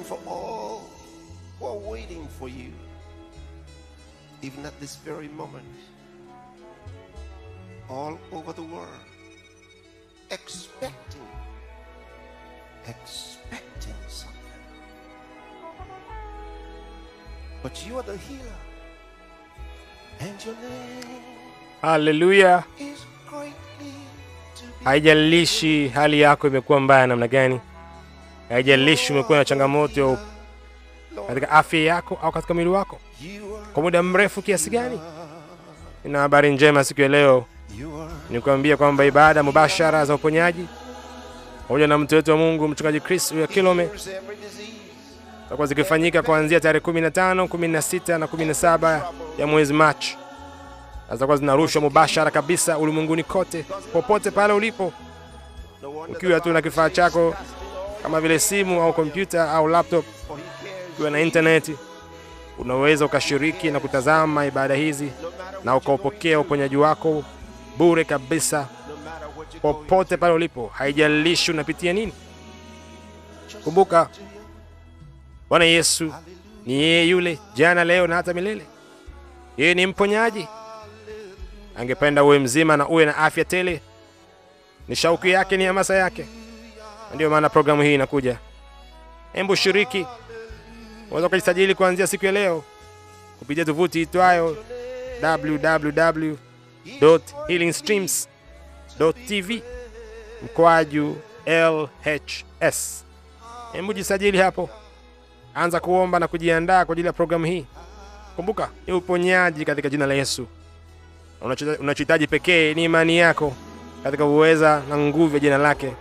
and for all who are waiting for you, even at this very moment, all over the world, expecting, expecting something. But you are the healer, and your name Haleluya! is greatly to be Haijalishi hali yako imekuwa mbaya namna gani, haijalishi umekuwa na changamoto katika afya yako au katika mwili wako? Kwa muda mrefu kiasi gani. Nina habari njema siku ya leo, you are ni kuambia kwamba ibada mubashara za uponyaji pamoja na mtu wetu wa Mungu mchungaji Chris ya Kilome zitakuwa zikifanyika kuanzia tarehe 15, 16 na 17 ya mwezi Machi, na zitakuwa zinarushwa mubashara kabisa ulimwenguni kote, popote pale ulipo, ukiwa tu na kifaa chako kama vile simu au kompyuta au laptop, ukiwa na intaneti, unaweza ukashiriki na kutazama ibada hizi na ukaupokea uponyaji wako bure kabisa, popote pale ulipo, haijalishi unapitia nini. Kumbuka. Bwana Yesu ni yeye yule jana, leo na hata milele. Yeye ni mponyaji. Angependa uwe mzima na uwe na afya tele. Ni shauku yake, ni hamasa yake, na ndiyo maana programu hii inakuja. Hebu shiriki, unaweza ukajisajili kuanzia siku ya leo kupitia tovuti itwayo www.healingstreams.tv mkwaju LHS. Hebu jisajili hapo, anza kuomba na kujiandaa kwa ajili ya programu hii. Kumbuka ni uponyaji katika jina la Yesu. Unachohitaji pekee ni imani yako katika uweza na nguvu ya jina lake,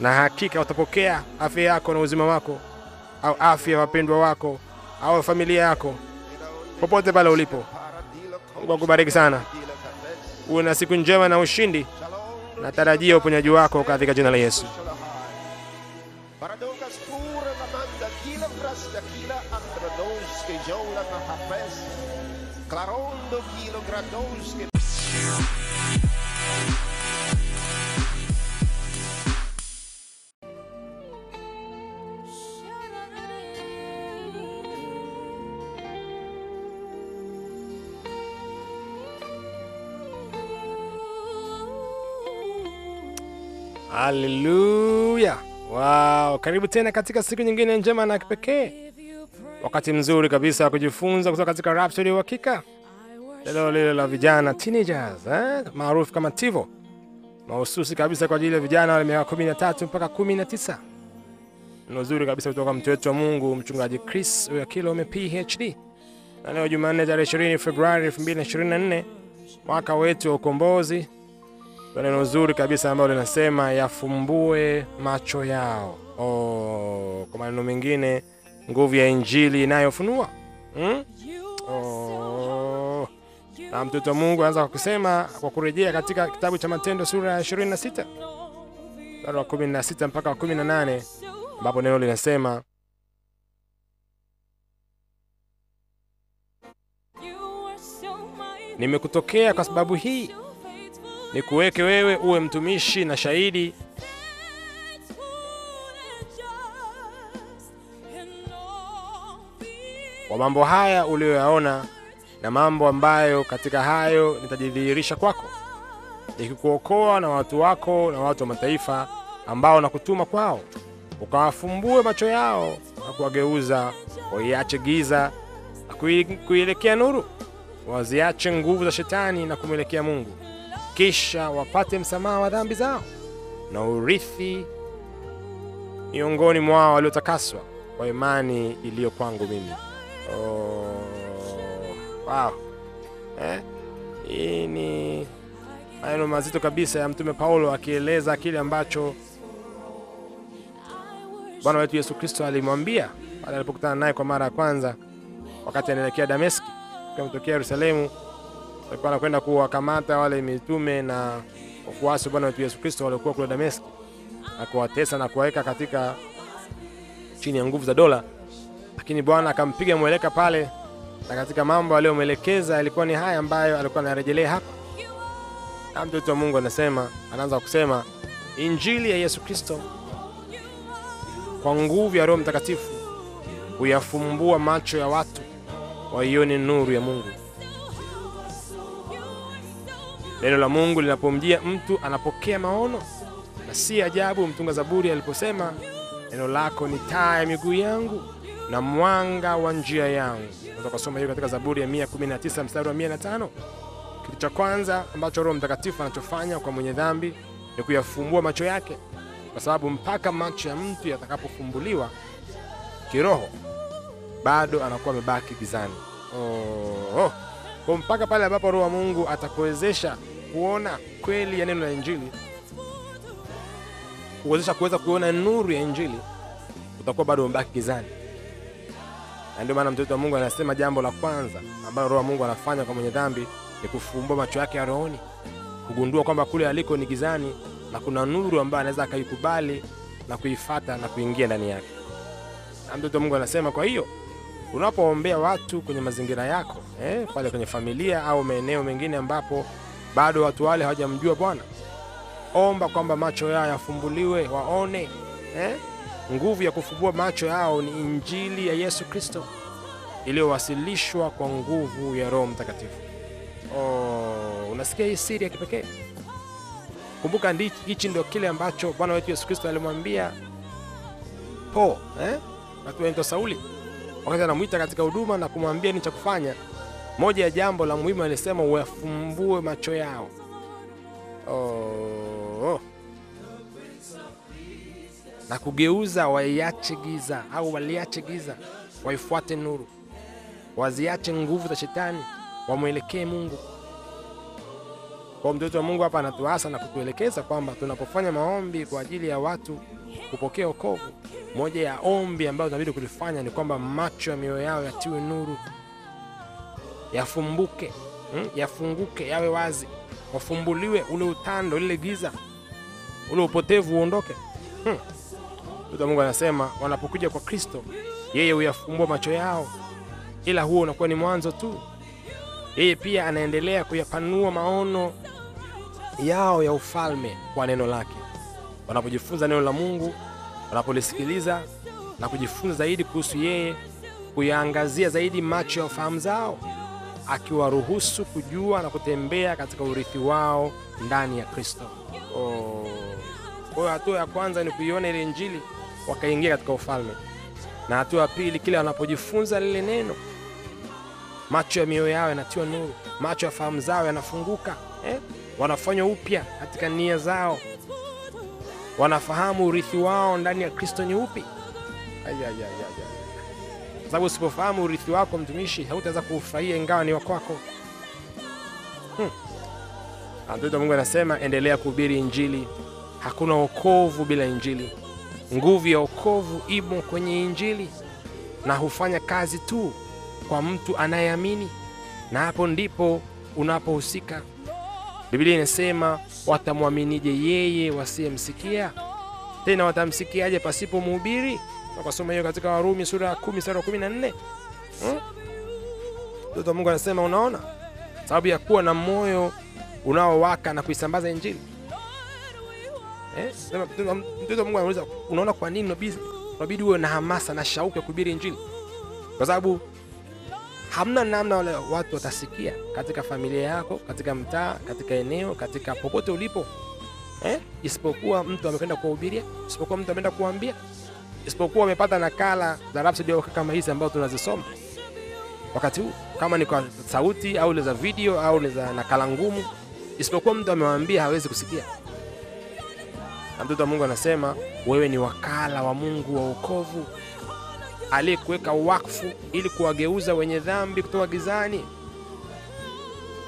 na hakika utapokea afya yako na uzima wako, au afya ya wapendwa wako au familia yako, popote pale ulipo. Mungu akubariki sana, uwe na siku njema na ushindi. Natarajia uponyaji wako katika jina la Yesu. Haleluya! Wow, karibu tena katika siku nyingine njema na kipekee, wakati mzuri kabisa wa kujifunza kutoka katika Rhapsody ya uhakika, lilo lile la vijana teenagers, eh? maarufu kama TIVO, mahususi kabisa kwa ajili ya vijana wa miaka 13 mpaka 19. Neno zuri kabisa kutoka mtu wetu wa Mungu mchungaji Chris Oyakilome PhD, na leo Jumanne tarehe 20 Februari 2024 mwaka wetu wa ukombozi neno zuri kabisa ambalo linasema yafumbue macho yao. Oh, kwa maneno mengine nguvu ya injili inayofunua hmm? oh. Na mtoto wa Mungu anaanza kwa kusema kwa kurejea katika kitabu cha Matendo sura ya 26 mstari wa 16 mpaka wa 18 ambapo neno linasema nimekutokea kwa sababu hii nikuweke wewe uwe mtumishi na shahidi. Wa mambo haya uliyoyaona na mambo ambayo katika hayo nitajidhihirisha kwako, nikikuokoa na watu wako na watu wa mataifa ambao nakutuma kwao, ukawafumbue macho yao na kuwageuza waiache giza na kuielekea nuru, waziache nguvu za shetani na kumwelekea Mungu, kisha wapate msamaha wa dhambi zao na urithi miongoni mwao waliotakaswa kwa imani iliyo kwangu mimi. Oh, wow. Eh? Hii ni maneno mazito kabisa ya Mtume Paulo akieleza kile ambacho Bwana wetu Yesu Kristo alimwambia pale alipokutana naye kwa mara ya kwanza wakati anaelekea Dameski, ametokea Yerusalemu. Alikuwa wanakwenda kuwakamata wale mitume na wafuasi wa Bwana wetu Yesu Kristo waliokuwa kule Dameski na kuwatesa na kuwaweka katika chini ya nguvu za dola, lakini Bwana akampiga mweleka pale, na katika mambo aliyomwelekeza yalikuwa ni haya ambayo alikuwa anarejelea hapa. Na mtoto wa Mungu anasema, anaanza kusema injili ya Yesu Kristo kwa nguvu ya Roho Mtakatifu huyafumbua macho ya watu waione nuru ya Mungu. Neno la Mungu linapomjia mtu anapokea maono, na si ajabu mtunga Zaburi aliposema, neno lako ni taa ya miguu yangu na mwanga wa njia yangu. Unaweza kusoma hiyo katika Zaburi ya 119 mstari wa 105. Kitu cha kwanza ambacho Roho Mtakatifu anachofanya kwa mwenye dhambi ni kuyafumbua macho yake, kwa sababu mpaka macho ya mtu yatakapofumbuliwa kiroho bado anakuwa amebaki gizani. Oh, oh. Mpaka pale ambapo Roho wa Mungu atakuwezesha kuona kweli ya neno la Injili, kuwezesha kuweza kuona nuru ya Injili, utakuwa bado umebaki gizani. Na ndio maana mtoto wa Mungu anasema jambo la kwanza ambalo Roho wa Mungu anafanya kwa mwenye dhambi ni kufumbua macho yake ya rohoni, kugundua kwamba kule aliko ni gizani na kuna nuru ambayo anaweza akaikubali na kuifata na kuingia ndani yake. Na mtoto wa Mungu anasema, kwa hiyo unapoombea watu kwenye mazingira yako eh, pale kwenye familia au maeneo mengine ambapo bado watu wale hawajamjua Bwana, omba kwamba macho yao yafumbuliwe waone eh? Nguvu ya kufumbua macho yao ni injili ya Yesu Kristo iliyowasilishwa kwa nguvu ya Roho Mtakatifu. Oh, unasikia hii siri ya kipekee? Kumbuka hichi ndio kile ambacho Bwana wetu Yesu Kristo alimwambia Po eh? Sauli wakati anamwita katika huduma na kumwambia ni cha kufanya. Moja ya jambo la muhimu alisema uyafumbue macho yao. Oh. Na kugeuza waiache giza au waliache giza, waifuate nuru, waziache nguvu za shetani, wamwelekee Mungu. Kwa mtoto wa Mungu hapa anatuasa na kutuelekeza kwamba tunapofanya maombi kwa ajili ya watu kupokea wokovu, moja ya ombi ambayo tunabidi kulifanya ni kwamba macho ya mioyo yao yatiwe nuru, yafumbuke, hmm? yafunguke, yawe wazi, wafumbuliwe ule utando, lile giza, ule upotevu uondoke. Hmm. Mungu anasema wanapokuja kwa Kristo, yeye huyafumbua macho yao, ila huo unakuwa ni mwanzo tu. Yeye pia anaendelea kuyapanua maono yao ya ufalme kwa neno lake. Wanapojifunza neno la Mungu, wanapolisikiliza na kujifunza zaidi kuhusu yeye, kuyaangazia zaidi macho ya ufahamu zao, akiwaruhusu kujua na kutembea katika urithi wao ndani ya Kristo. Oh. Kwa hiyo hatua ya kwanza ni kuiona ile Injili, wakaingia katika ufalme, na hatua ya pili, kile wanapojifunza lile neno, macho ya mioyo yao yanatiwa nuru, macho ya fahamu zao yanafunguka eh? wanafanywa upya katika nia zao, wanafahamu urithi wao ndani ya Kristo ni upi. Sababu usipofahamu urithi wako, mtumishi, hautaweza kuufurahia ingawa ni wa kwako. Hmm. Mungu anasema endelea kuhubiri Injili. Hakuna wokovu bila Injili. Nguvu ya wokovu imo kwenye Injili na hufanya kazi tu kwa mtu anayeamini, na hapo ndipo unapohusika. Biblia inasema watamwaminije yeye wasiyemsikia? Tena watamsikiaje pasipo mhubiri? Wakasoma hiyo katika Warumi sura ya 10 mstari wa 14. Hmm? Mtoto wa Mungu anasema unaona, sababu ya kuwa na moyo unaowaka na kuisambaza Injili. Eh? Mtoto Mungu anauliza unaona kwa nini unabidi uwe na hamasa na shauku ya kuhubiri Injili? Kwa sababu hamna namna wale watu watasikia katika familia yako, katika mtaa, katika eneo, katika popote ulipo eh? isipokuwa mtu amekwenda kuwahubiria, isipokuwa mtu ameenda kuambia, isipokuwa wamepata nakala za Rhapsody kama hizi ambazo tunazisoma wakati huu, kama ni kwa sauti au za video au za nakala ngumu, isipokuwa mtu amewaambia hawezi kusikia. Na mtoto wa Mungu anasema wewe ni wakala wa Mungu wa wokovu aliyekuweka wakfu ili kuwageuza wenye dhambi kutoka gizani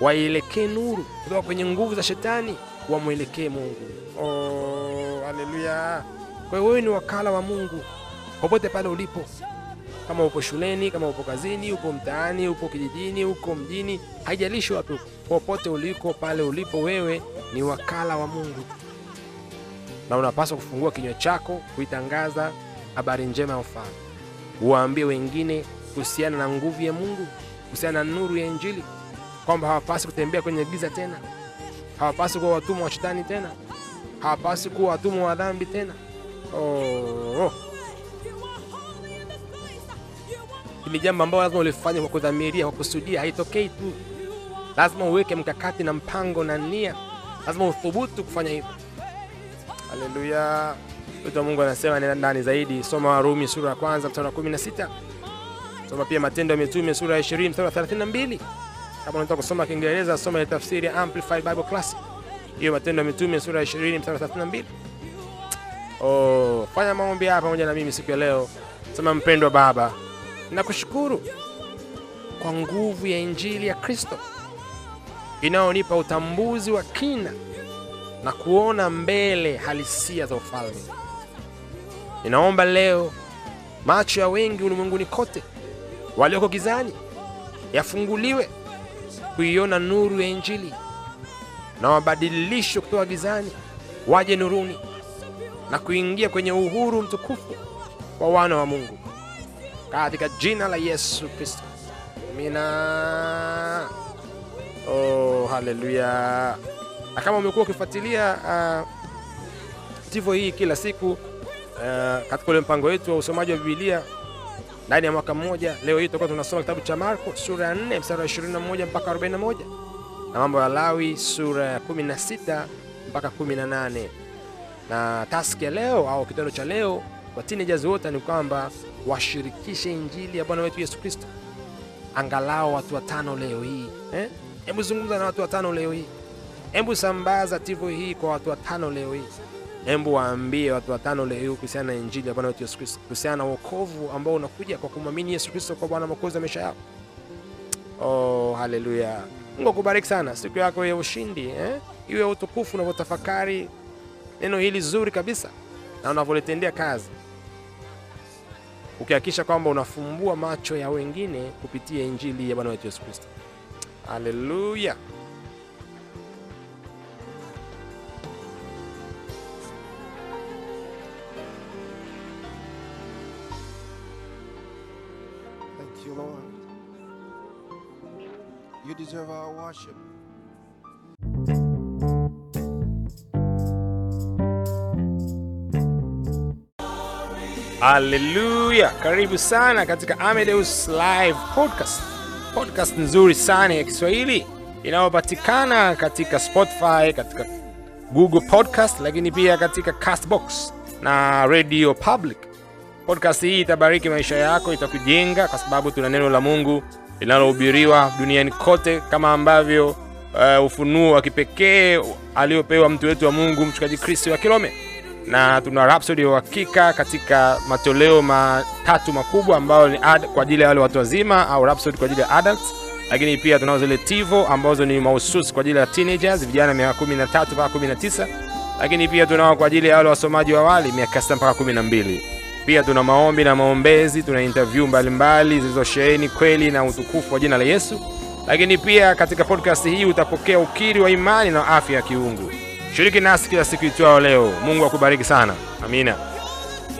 waielekee nuru, kutoka kwenye nguvu za shetani wamwelekee Mungu. Oh, haleluya! Kwa hiyo wewe ni wakala wa Mungu popote pale ulipo, kama upo shuleni, kama upo kazini, upo mtaani, upo kijijini, uko mjini, haijalishi wapi, popote uliko, pale ulipo, wewe ni wakala wa Mungu. Na unapaswa kufungua kinywa chako kuitangaza habari njema ya ufalme. Uwaambie wengine kuhusiana na nguvu ya Mungu, kuhusiana na nuru ya Injili, kwamba hawapasi kutembea kwenye giza tena, hawapasi kuwa watumwa wa shetani tena, hawapasi kuwa watumwa wa dhambi tena. Oh, ni jambo ambalo lazima ulifanye kwa kudhamiria, kwa kusudia. Haitokei tu, lazima uweke mkakati na mpango na nia, lazima uthubutu kufanya hivyo. Haleluya! Mtu wa Mungu anasema nenda ndani zaidi, soma Warumi sura ya kwanza mstari wa 16. Soma pia Matendo ya Mitume sura ya 20 mstari wa 32. Kama unataka kusoma Kiingereza, soma ile tafsiri ya Amplified Bible Classic, hiyo Matendo ya Mitume sura ya 20 mstari wa 32. Oh, fanya maombi hapa pamoja na mimi siku ya leo. Sema, mpendwa Baba, nakushukuru kwa nguvu ya injili ya Kristo inayonipa utambuzi wa kina na kuona mbele halisia za ufalme. Ninaomba leo macho ya wengi ulimwenguni kote walioko gizani yafunguliwe kuiona nuru ya injili na wabadilishwe kutoka gizani waje nuruni na kuingia kwenye uhuru mtukufu wa wana wa Mungu katika jina la Yesu Kristo. Amina. Oh, haleluya. Kama umekuwa ukifuatilia uh, tivo hii kila siku uh, katika ule mpango wetu wa usomaji wa Biblia ndani ya mwaka mmoja, leo hii tutakuwa tunasoma kitabu cha Marko sura ya 4 mstari wa 21 mpaka 41 na mambo ya Lawi sura ya 16 mpaka 18 na taski ya leo au kitendo cha leo kwa teenagers wote ni kwamba washirikishe injili ya Bwana wetu Yesu Kristo, angalau watu watano leo hii eh? Zungumza na watu watano leo hii, hebu sambaza tivo hii kwa watu watano leo hii, hebu waambie watu watano leo hii kuhusiana na injili ya Bwana wetu Yesu Kristo, kuhusiana na wokovu ambao unakuja kwa kumwamini Yesu Kristo kwa Bwana mwokozi wa maisha yao. Oh, haleluya! Mungu akubariki sana, siku yako ya ushindi eh? iwe utukufu unavyotafakari neno hili zuri kabisa na unavyolitendea kazi, ukihakikisha kwamba unafumbua macho ya wengine kupitia injili ya Bwana wetu Yesu Kristo. Haleluya! You deserve our worship. Haleluya! Karibu sana katika Amedeus Live Podcast, podcast nzuri sana ya Kiswahili inayopatikana katika Spotify, katika Google Podcast, lakini pia katika Castbox na Radio Public. Podcast hii itabariki maisha yako, itakujenga kwa sababu tuna neno la Mungu linalohubiriwa duniani kote, kama ambavyo uh, ufunuo wa kipekee aliopewa mtu wetu wa Mungu mchungaji Kristo wa Kilome na tuna Rhapsody ya uhakika katika matoleo matatu makubwa ambayo ni ad, kwa ajili ya wale watu wazima au Rhapsody kwa ajili ya adults, lakini pia tunao zile Tivo ambazo ni mahususi kwa ajili ya teenagers, vijana miaka 13 mpaka 19, lakini pia tunao kwa ajili ya wale wasomaji wa awali miaka 6 mpaka 12. Pia tuna maombi na maombezi, tuna interview mbalimbali zilizosheheni kweli na utukufu wa jina la Yesu, lakini pia katika podcast hii utapokea ukiri wa imani na afya ya kiungu. Shiriki nasi kila siku itwao leo. Mungu akubariki sana. Amina.